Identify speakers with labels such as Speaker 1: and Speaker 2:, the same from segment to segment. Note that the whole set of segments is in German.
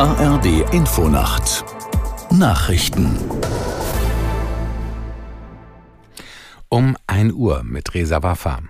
Speaker 1: ARD Infonacht Nachrichten
Speaker 2: Um 1 Uhr mit Resa Waffa.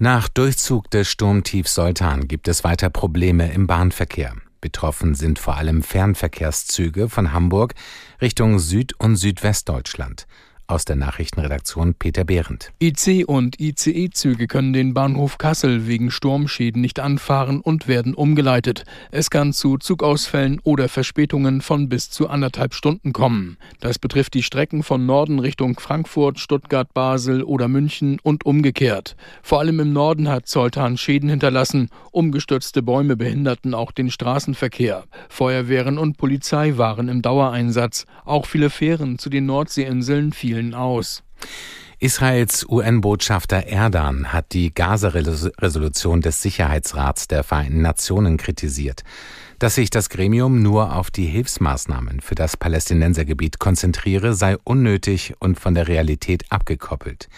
Speaker 2: Nach Durchzug des Sturmtiefs Soltan gibt es weiter Probleme im Bahnverkehr. Betroffen sind vor allem Fernverkehrszüge von Hamburg Richtung Süd- und Südwestdeutschland. Aus der Nachrichtenredaktion Peter Behrendt.
Speaker 3: IC und ICE-Züge können den Bahnhof Kassel wegen Sturmschäden nicht anfahren und werden umgeleitet. Es kann zu Zugausfällen oder Verspätungen von bis zu anderthalb Stunden kommen. Das betrifft die Strecken von Norden Richtung Frankfurt, Stuttgart, Basel oder München und umgekehrt. Vor allem im Norden hat Zoltan Schäden hinterlassen. Umgestürzte Bäume behinderten auch den Straßenverkehr. Feuerwehren und Polizei waren im Dauereinsatz. Auch viele Fähren zu den Nordseeinseln fielen fielen aus.
Speaker 2: Israels UN-Botschafter Erdan hat die Gaza-Resolution des Sicherheitsrats der Vereinten Nationen kritisiert. Dass sich das Gremium nur auf die Hilfsmaßnahmen für das Palästinensergebiet konzentriere, sei unnötig und von der Realität abgekoppelt.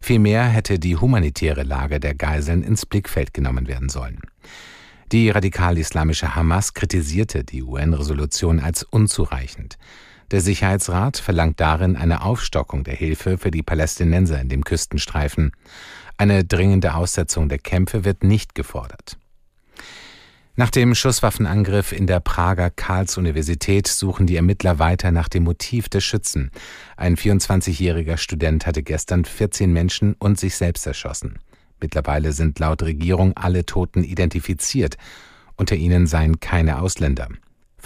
Speaker 2: Vielmehr hätte die humanitäre Lage der Geiseln ins Blickfeld genommen werden sollen. Die radikal-islamische Hamas kritisierte die UN-Resolution als unzureichend. Der Sicherheitsrat verlangt darin eine Aufstockung der Hilfe für die Palästinenser in dem Küstenstreifen. Eine dringende Aussetzung der Kämpfe wird nicht gefordert. Nach dem Schusswaffenangriff in der Prager Karls-Universität suchen die Ermittler weiter nach dem Motiv des Schützen. Ein 24-jähriger Student hatte gestern 14 Menschen und sich selbst erschossen. Mittlerweile sind laut Regierung alle Toten identifiziert. Unter ihnen seien keine Ausländer.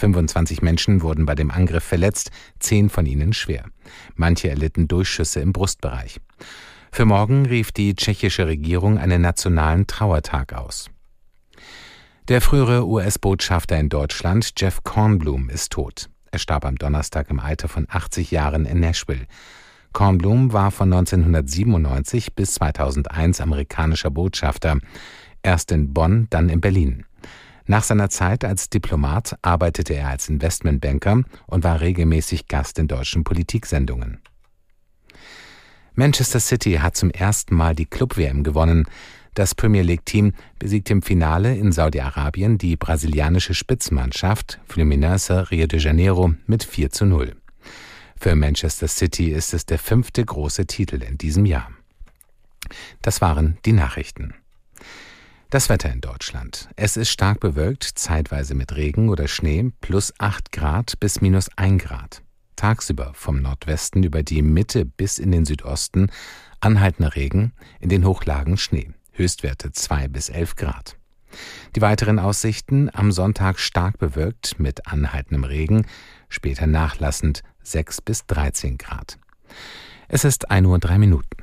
Speaker 2: 25 Menschen wurden bei dem Angriff verletzt, zehn von ihnen schwer. Manche erlitten Durchschüsse im Brustbereich. Für morgen rief die tschechische Regierung einen nationalen Trauertag aus. Der frühere US-Botschafter in Deutschland, Jeff Kornblum, ist tot. Er starb am Donnerstag im Alter von 80 Jahren in Nashville. Kornblum war von 1997 bis 2001 amerikanischer Botschafter, erst in Bonn, dann in Berlin. Nach seiner Zeit als Diplomat arbeitete er als Investmentbanker und war regelmäßig Gast in deutschen Politiksendungen. Manchester City hat zum ersten Mal die Club-WM gewonnen. Das Premier League-Team besiegte im Finale in Saudi-Arabien die brasilianische Spitzmannschaft Fluminense Rio de Janeiro mit 4 zu 0. Für Manchester City ist es der fünfte große Titel in diesem Jahr. Das waren die Nachrichten. Das Wetter in Deutschland. Es ist stark bewölkt, zeitweise mit Regen oder Schnee, plus 8 Grad bis minus 1 Grad. Tagsüber vom Nordwesten über die Mitte bis in den Südosten anhaltender Regen, in den Hochlagen Schnee. Höchstwerte 2 bis 11 Grad. Die weiteren Aussichten am Sonntag stark bewölkt mit anhaltendem Regen, später nachlassend 6 bis 13 Grad. Es ist 1 Uhr 3 Minuten.